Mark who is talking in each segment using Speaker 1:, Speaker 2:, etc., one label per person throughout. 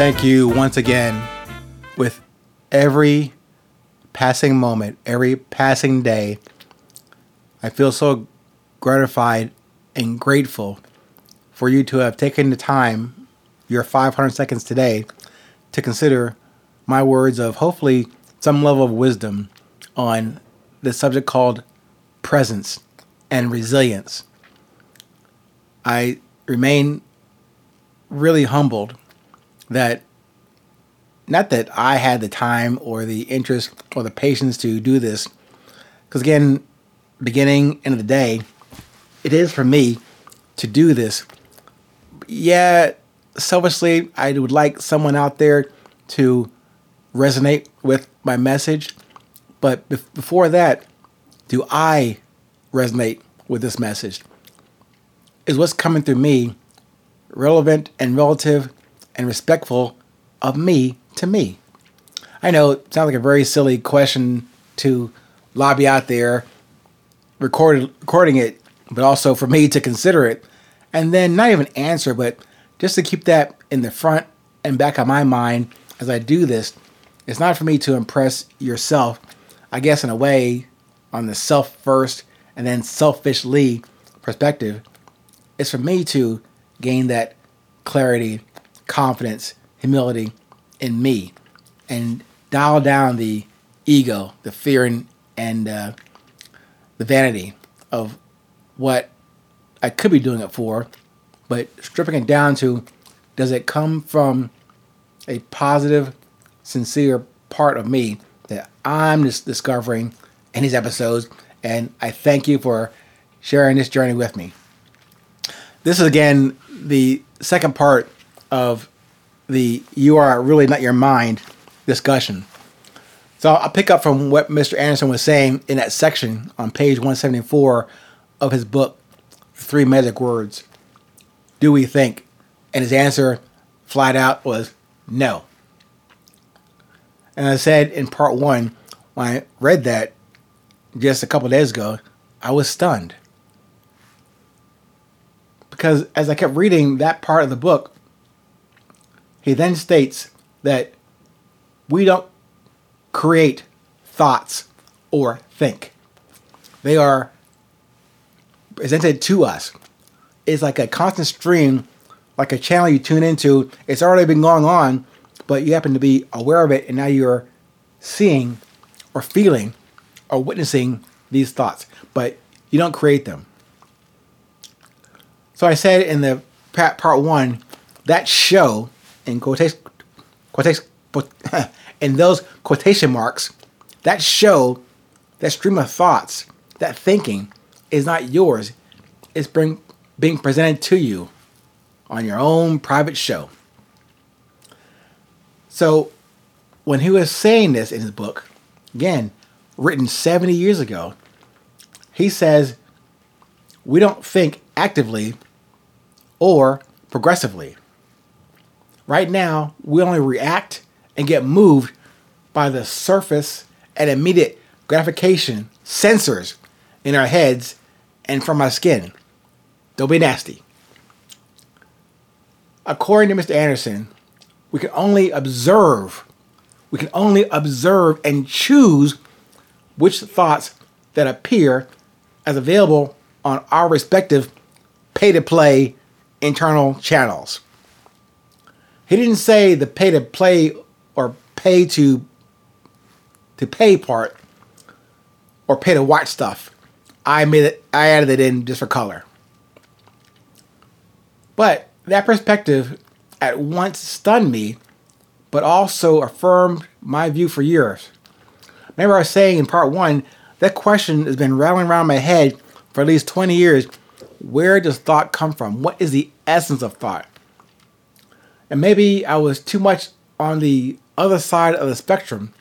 Speaker 1: thank you once again with every passing moment, every passing day. I feel so gratified and grateful for you to have taken the time, your 500 seconds today, to consider my words of hopefully some level of wisdom on the subject called presence and resilience. I remain really humbled that not that I had the time or the interest or the patience to do this, because again, beginning end of the day, it is for me to do this. Yeah, selfishly, I would like someone out there to resonate with my message, but before that, do I resonate with this message? Is what's coming through me relevant and relative and respectful of me to me? I know it sounds like a very silly question to lobby out there, recorded, recording it, but also for me to consider it, and then not even answer, but just to keep that in the front and back of my mind as I do this. It's not for me to impress yourself, I guess, in a way, on the self first and then selfishly perspective. It's for me to gain that clarity confidence, humility in me, and dial down the ego, the fear, and, and uh, the vanity of what I could be doing it for, but stripping it down to does it come from a positive, sincere part of me that I'm just discovering in these episodes, and I thank you for sharing this journey with me. This is again the second part of the you are really not your mind discussion. So I'll pick up from what Mr. Andersen was saying in that section on page 174 of his book, Three Magic Words. Do we think? And his answer, flat out, was no. And I said in part one, when I read that just a couple days ago, I was stunned. Because as I kept reading that part of the book, he then states that we don't create thoughts or think. They are presented to us. It's like a constant stream, like a channel you tune into. It's already been going on, but you happen to be aware of it, and now you're seeing or feeling or witnessing these thoughts, but you don't create them. So I said in the part one, that show in quotation, quotation, in those quotation marks, that show, that stream of thoughts, that thinking is not yours. It's bring, being presented to you on your own private show. So, when he was saying this in his book, again, written 70 years ago, he says, We don't think actively or progressively. Right now, we only react and get moved by the surface and immediate gratification sensors in our heads and from our skin. Don't be nasty. According to Mr. Andersen, we can only observe, we can only observe and choose which thoughts that appear as available on our respective pay to play internal channels. He didn't say the pay to play or pay to to pay part or pay to watch stuff. I made it I added it in just for color. But that perspective at once stunned me, but also affirmed my view for years. Remember I was saying in part one, that question has been rattling around my head for at least 20 years. Where does thought come from? What is the essence of thought? And maybe I was too much on the other side of the spectrum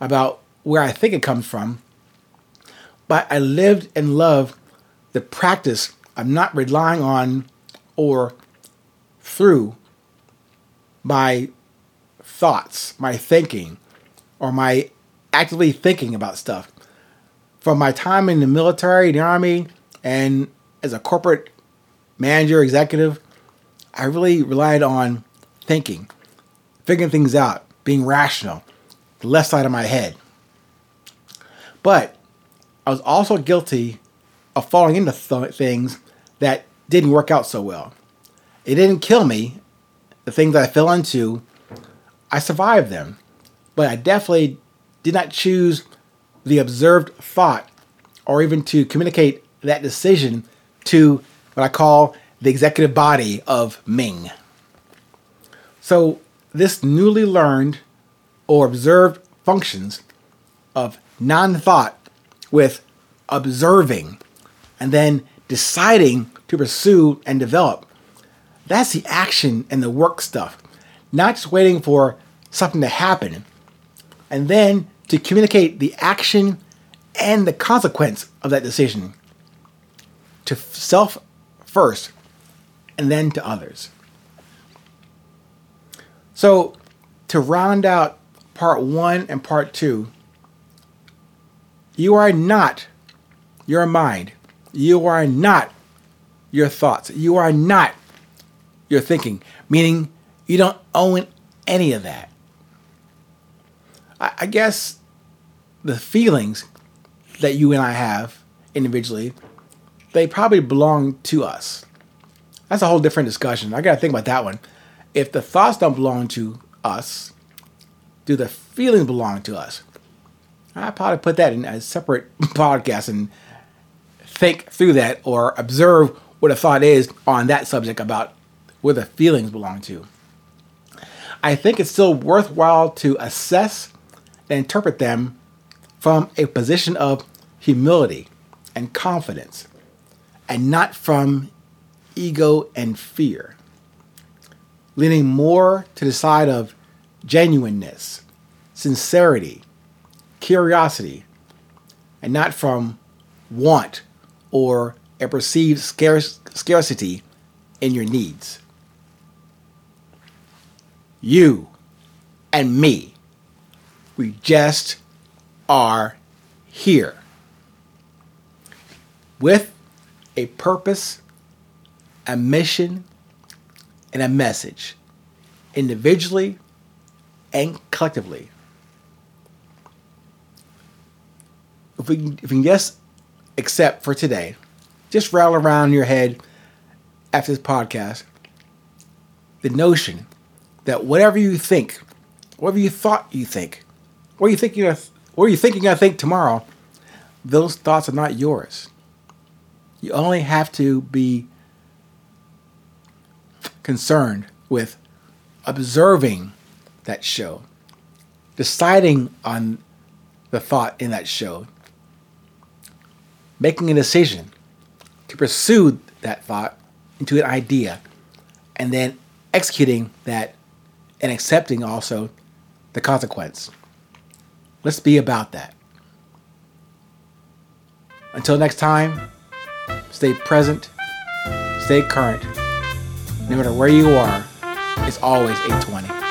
Speaker 1: about where I think it comes from. But I lived and loved the practice of not relying on or through my thoughts, my thinking, or my actively thinking about stuff. From my time in the military, the army, and as a corporate manager, executive, I really relied on thinking. figuring things out, being rational, the left side of my head. But I was also guilty of falling into th- things that didn't work out so well. It didn't kill me. The things that I fell into, I survived them. But I definitely did not choose the observed thought or even to communicate that decision to what I call the executive body of Ming. So, this newly learned or observed functions of non thought with observing and then deciding to pursue and develop. That's the action and the work stuff, not just waiting for something to happen and then to communicate the action and the consequence of that decision to self first and then to others. So, to round out part one and part two, you are not your mind. You are not your thoughts. You are not your thinking, meaning you don't own any of that. I, I guess the feelings that you and I have individually, they probably belong to us. That's a whole different discussion. I got to think about that one. If the thoughts don't belong to us, do the feelings belong to us? I probably put that in a separate podcast and think through that or observe what a thought is on that subject about where the feelings belong to. I think it's still worthwhile to assess and interpret them from a position of humility and confidence and not from ego and fear. Leaning more to the side of genuineness, sincerity, curiosity, and not from want or a perceived scarce, scarcity in your needs. You and me, we just are here with a purpose, a mission, and a message, individually and collectively. If we, if we can just accept for today, just rattle around your head after this podcast the notion that whatever you think, whatever you thought you think, what you think you're, what are you thinking? I think tomorrow, those thoughts are not yours. You only have to be concerned with observing that show, deciding on the thought in that show, making a decision to pursue that thought into an idea, and then executing that and accepting also the consequence. Let's be about that. Until next time, stay present, stay current. No matter where you are, it's always 820.